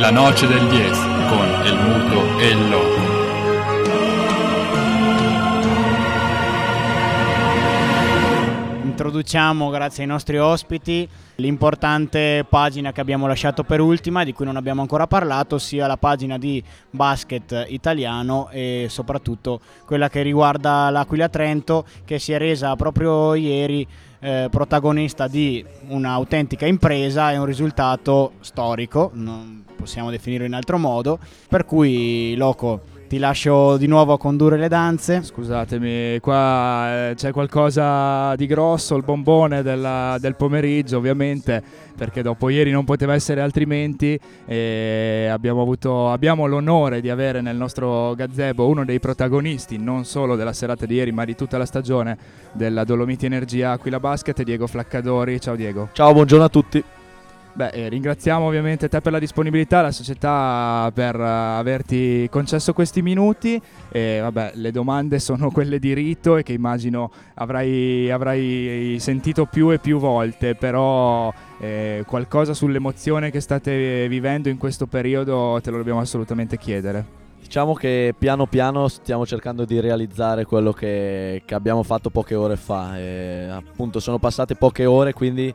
La noce del 10 con el muto e il loco. Introduciamo, grazie ai nostri ospiti, l'importante pagina che abbiamo lasciato per ultima, di cui non abbiamo ancora parlato, sia la pagina di basket italiano e soprattutto quella che riguarda l'Aquila Trento, che si è resa proprio ieri eh, protagonista di un'autentica impresa e un risultato storico, non possiamo definirlo in altro modo, per cui Loco ti lascio di nuovo a condurre le danze. Scusatemi, qua eh, c'è qualcosa di grosso, il bombone della, del pomeriggio ovviamente, perché dopo ieri non poteva essere altrimenti e abbiamo, avuto, abbiamo l'onore di avere nel nostro gazebo uno dei protagonisti, non solo della serata di ieri ma di tutta la stagione della Dolomiti Energia Aquila Basket, Diego Flaccadori. Ciao Diego. Ciao, buongiorno a tutti. Beh, eh, ringraziamo ovviamente te per la disponibilità, la società per uh, averti concesso questi minuti e vabbè, le domande sono quelle di rito e che immagino avrai, avrai sentito più e più volte, però eh, qualcosa sull'emozione che state vivendo in questo periodo te lo dobbiamo assolutamente chiedere. Diciamo che piano piano stiamo cercando di realizzare quello che, che abbiamo fatto poche ore fa. E, appunto sono passate poche ore, quindi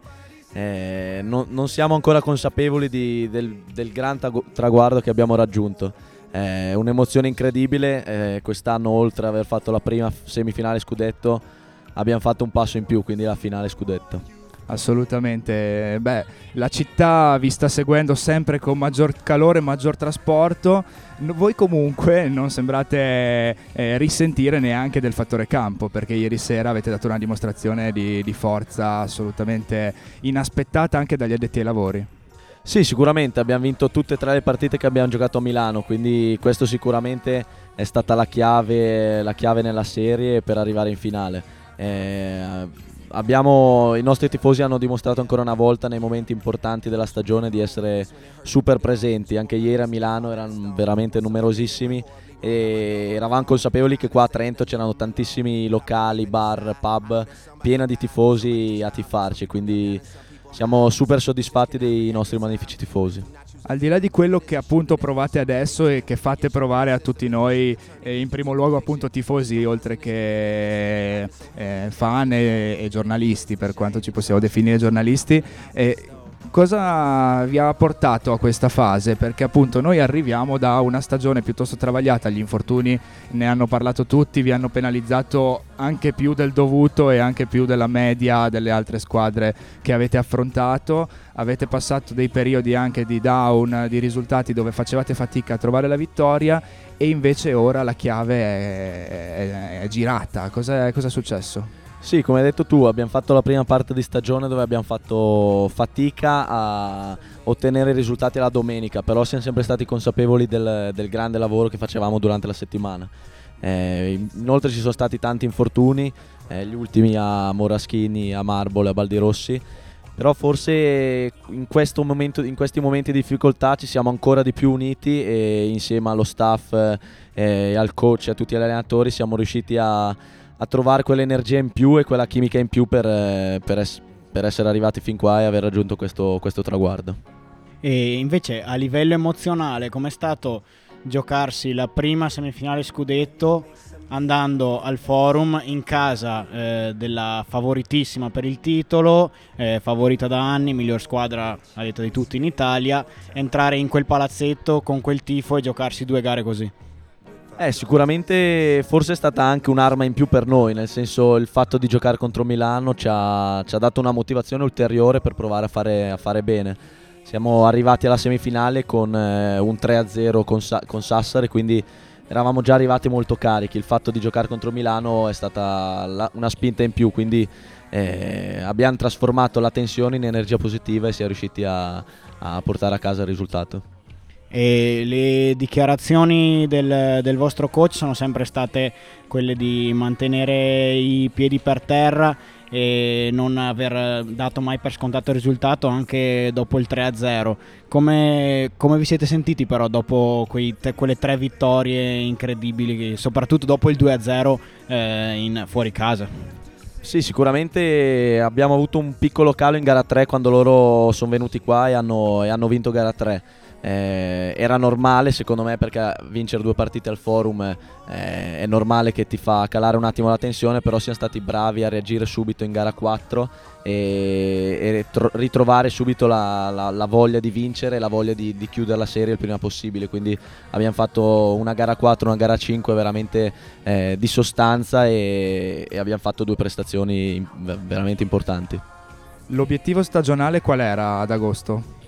eh, non, non, siamo ancora consapevoli di, del, del, gran traguardo che abbiamo raggiunto. È eh, un'emozione incredibile, eh, quest'anno oltre ad aver fatto la prima semifinale scudetto abbiamo fatto un passo in più, quindi la finale scudetto. Assolutamente, beh, la città vi sta seguendo sempre con maggior calore, maggior trasporto. Voi comunque non sembrate eh, risentire neanche del fattore campo, perché ieri sera avete dato una dimostrazione di, di forza assolutamente inaspettata anche dagli addetti ai lavori. Sì, sicuramente abbiamo vinto tutte e tre le partite che abbiamo giocato a Milano, quindi questo sicuramente è stata la chiave, la chiave nella serie per arrivare in finale. Eh, abbiamo, I nostri tifosi hanno dimostrato ancora una volta nei momenti importanti della stagione di essere super presenti, anche ieri a Milano erano veramente numerosissimi e eravamo consapevoli che qua a Trento c'erano tantissimi locali, bar, pub piena di tifosi a tifarci, quindi siamo super soddisfatti dei nostri magnifici tifosi al di là di quello che appunto provate adesso e che fate provare a tutti noi, eh, in primo luogo appunto tifosi, oltre che eh, fan e, e, giornalisti, per quanto ci possiamo definire giornalisti, eh, cosa vi ha portato a questa fase? Perché appunto noi arriviamo da una stagione piuttosto travagliata, gli infortuni ne hanno parlato tutti, vi hanno penalizzato anche più del dovuto e anche più della media delle altre squadre che avete affrontato, avete passato dei periodi anche di down, di risultati dove facevate fatica a trovare la vittoria e invece ora la chiave è, è, è girata, cosa è successo? Sì, come hai detto tu, abbiamo fatto la prima parte di stagione dove abbiamo fatto fatica a ottenere i risultati la domenica, però siamo sempre stati consapevoli del, del grande lavoro che facevamo durante la settimana. Eh, inoltre ci sono stati tanti infortuni, eh, gli ultimi a Moraschini, a Marbole, a Baldirossi, però forse in, momento, in, questi momenti di difficoltà ci siamo ancora di più uniti e insieme allo staff, eh, al coach e a tutti gli allenatori siamo riusciti a a trovare quell'energia in più e quella chimica in più per, eh, per, es- per essere arrivati fin qua e aver raggiunto questo, questo traguardo. E invece a livello emozionale com'è stato giocarsi la prima semifinale scudetto andando al forum in casa eh, della favoritissima per il titolo, eh, favorita da anni, miglior squadra a detta di tutti in Italia, entrare in quel palazzetto con quel tifo e giocarsi due gare così. Eh, sicuramente forse è stata anche un'arma in più per noi, nel senso il fatto di giocare contro Milano ci ha, ci ha dato una motivazione ulteriore per provare a fare, a fare, bene. Siamo arrivati alla semifinale con eh, un 3-0 con, con Sassari, quindi eravamo già arrivati molto carichi. Il fatto di giocare contro Milano è stata la, una spinta in più, quindi eh, abbiamo trasformato la tensione in energia positiva e siamo riusciti a, a portare a casa il risultato. E le dichiarazioni del, del, vostro coach sono sempre state quelle di mantenere i piedi per terra e non aver dato mai per scontato il risultato anche dopo il 3-0. Come, come vi siete sentiti però dopo te, quelle tre vittorie incredibili, soprattutto dopo il 2-0 eh, in, fuori casa? Sì, sicuramente abbiamo avuto un piccolo calo in gara 3 quando loro sono venuti qua e hanno, e hanno vinto gara 3 eh, era normale secondo me perché vincere due partite al forum eh, è normale che ti fa calare un attimo la tensione, però siamo stati bravi a reagire subito in gara 4 e, e tro- ritrovare subito la, la, la, voglia di vincere e la voglia di, di, chiudere la serie il prima possibile. Quindi abbiamo fatto una gara 4, una gara 5 veramente eh, di sostanza e, e abbiamo fatto due prestazioni veramente importanti. L'obiettivo stagionale qual era ad agosto?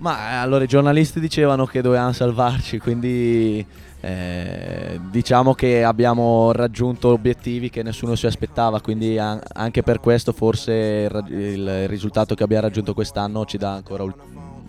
Ma eh, allora i giornalisti dicevano che dovevamo salvarci, quindi eh, diciamo che abbiamo raggiunto obiettivi che nessuno si aspettava, quindi an- anche per questo forse il, il, risultato che abbiamo raggiunto quest'anno ci dà ancora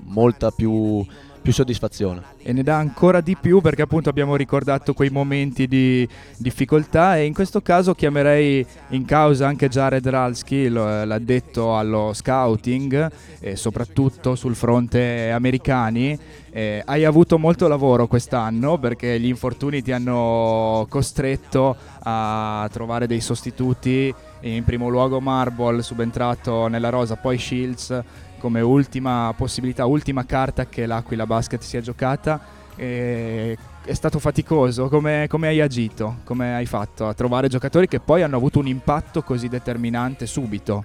molta più più soddisfazione. E ne dà ancora di più perché appunto abbiamo ricordato quei momenti di difficoltà e in questo caso chiamerei in causa anche Jared Ralski, l'addetto allo scouting e soprattutto sul fronte americani. Eh, hai avuto molto lavoro quest'anno perché gli infortuni ti hanno costretto a trovare dei sostituti, in primo luogo Marble subentrato nella rosa, poi Shields come ultima possibilità, ultima carta che l'Aquila Basket si è giocata. E è stato faticoso, come, come, hai agito, come hai fatto a trovare giocatori che poi hanno avuto un impatto così determinante subito?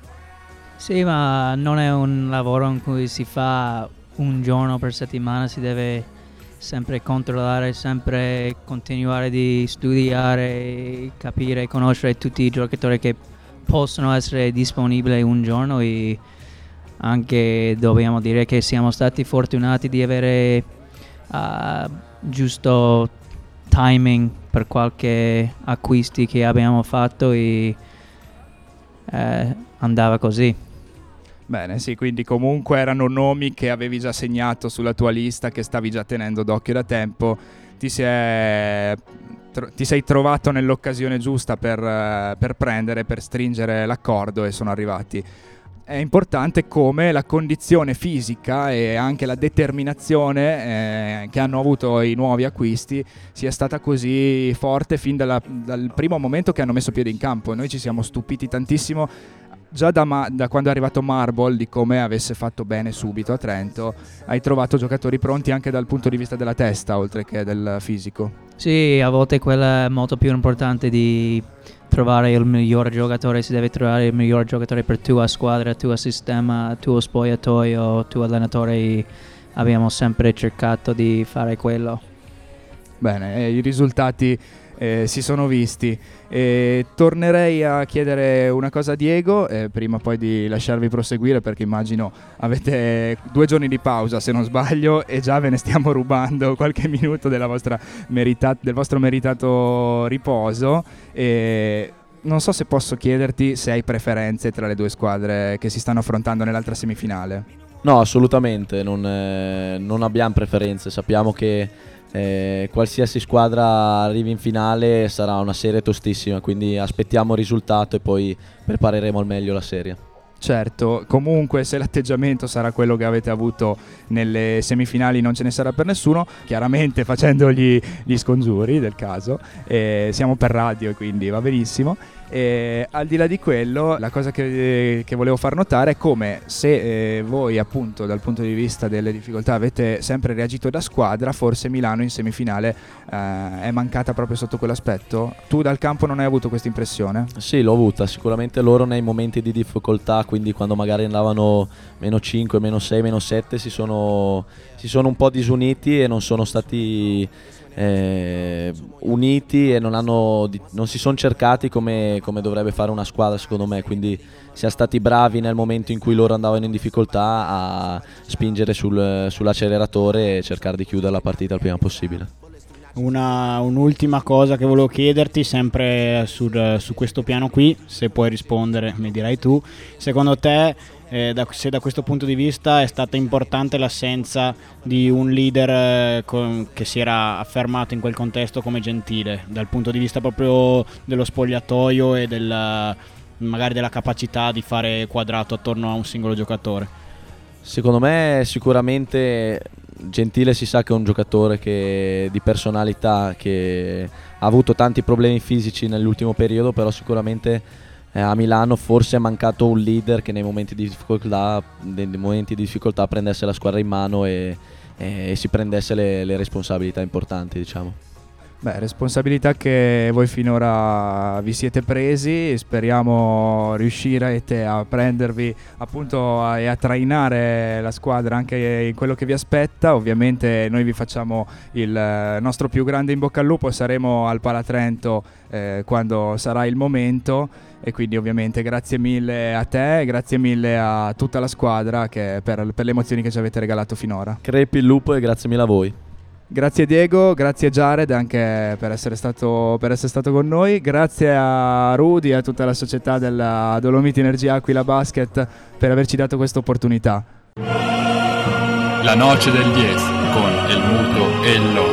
Sì, ma non è un lavoro in cui si fa un giorno per settimana, si deve sempre controllare, sempre continuare di studiare, capire, conoscere tutti i giocatori che possono essere disponibili un giorno e anche dobbiamo dire che siamo stati fortunati di avere uh, giusto timing per qualche acquisti che abbiamo fatto e eh, andava così. Bene, sì, quindi comunque erano nomi che avevi già segnato sulla tua lista, che stavi già tenendo d'occhio da tempo. Ti, sei, ti sei trovato nell'occasione giusta per, per prendere, per stringere l'accordo e sono arrivati è importante come la condizione fisica e anche la determinazione eh, che hanno avuto i nuovi acquisti sia stata così forte fin dalla, dal primo momento che hanno messo piede in campo. Noi ci siamo stupiti tantissimo già da, ma- da, quando è arrivato Marble di come avesse fatto bene subito a Trento, hai trovato giocatori pronti anche dal punto di vista della testa oltre che del fisico. Sì, a volte quella è molto più importante di trovare il miglior giocatore, si deve trovare il miglior giocatore per tua squadra, tuo sistema, tuo spogliatoio, tuo allenatore. Abbiamo sempre cercato di fare quello. Bene, i risultati eh, si sono visti. E tornerei a chiedere una cosa a Diego, eh, prima poi di lasciarvi proseguire, perché immagino avete due giorni di pausa, se non sbaglio, e già ve ne stiamo rubando qualche minuto merita- del vostro meritato riposo. E non so se posso chiederti se hai preferenze tra le due squadre che si stanno affrontando nell'altra semifinale. No, assolutamente, non, eh, non abbiamo preferenze, sappiamo che eh, qualsiasi squadra arrivi in finale sarà una serie tostissima, quindi aspettiamo il risultato e poi prepareremo al meglio la serie. Certo, comunque se l'atteggiamento sarà quello che avete avuto nelle semifinali non ce ne sarà per nessuno, chiaramente facendogli gli scongiuri del caso, eh, siamo per radio quindi va benissimo. E al di là di quello, la cosa che, che volevo far notare è come se eh, voi appunto dal punto di vista delle difficoltà avete sempre reagito da squadra, forse Milano in semifinale eh, è mancata proprio sotto quell'aspetto. Tu dal campo non hai avuto questa impressione? Sì, l'ho avuta, sicuramente loro nei momenti di difficoltà, quindi quando magari andavano meno 5, meno 6, meno 7 si sono, si sono un po' disuniti e non sono stati eh, uniti e non, hanno, non si sono cercati come, come, dovrebbe fare una squadra secondo me, quindi siamo stati bravi nel momento in cui loro andavano in difficoltà a spingere sul, sull'acceleratore e cercare di chiudere la partita il prima possibile. Una, un'ultima cosa che volevo chiederti, sempre sul, su questo piano qui, se puoi rispondere mi dirai tu, secondo te eh, da, se da questo punto di vista è stata importante l'assenza di un leader eh, con, che si era affermato in quel contesto come Gentile, dal punto di vista proprio dello spogliatoio e del, magari della capacità di fare quadrato attorno a un singolo giocatore. Secondo me sicuramente Gentile si sa che è un giocatore che, di personalità che ha avuto tanti problemi fisici nell'ultimo periodo, però sicuramente eh, a Milano forse è mancato un leader che nei momenti di difficoltà, momenti di difficoltà prendesse la squadra in mano e, e si prendesse le, le responsabilità importanti, diciamo. Beh, responsabilità che voi finora vi siete presi, speriamo riuscirete a prendervi appunto e a trainare la squadra anche in quello che vi aspetta. Ovviamente noi vi facciamo il nostro più grande in bocca al lupo, saremo al Palatrento eh, quando sarà il momento e quindi ovviamente grazie mille a te, grazie mille a tutta la squadra per, per le emozioni che ci avete regalato finora. Crepi il lupo e grazie mille a voi. Grazie Diego, grazie Jared anche per essere, stato, per essere stato con noi, grazie a Rudy e a tutta la società della Dolomiti Energia Aquila Basket per averci dato questa opportunità. La noce del 10 con il muto e il.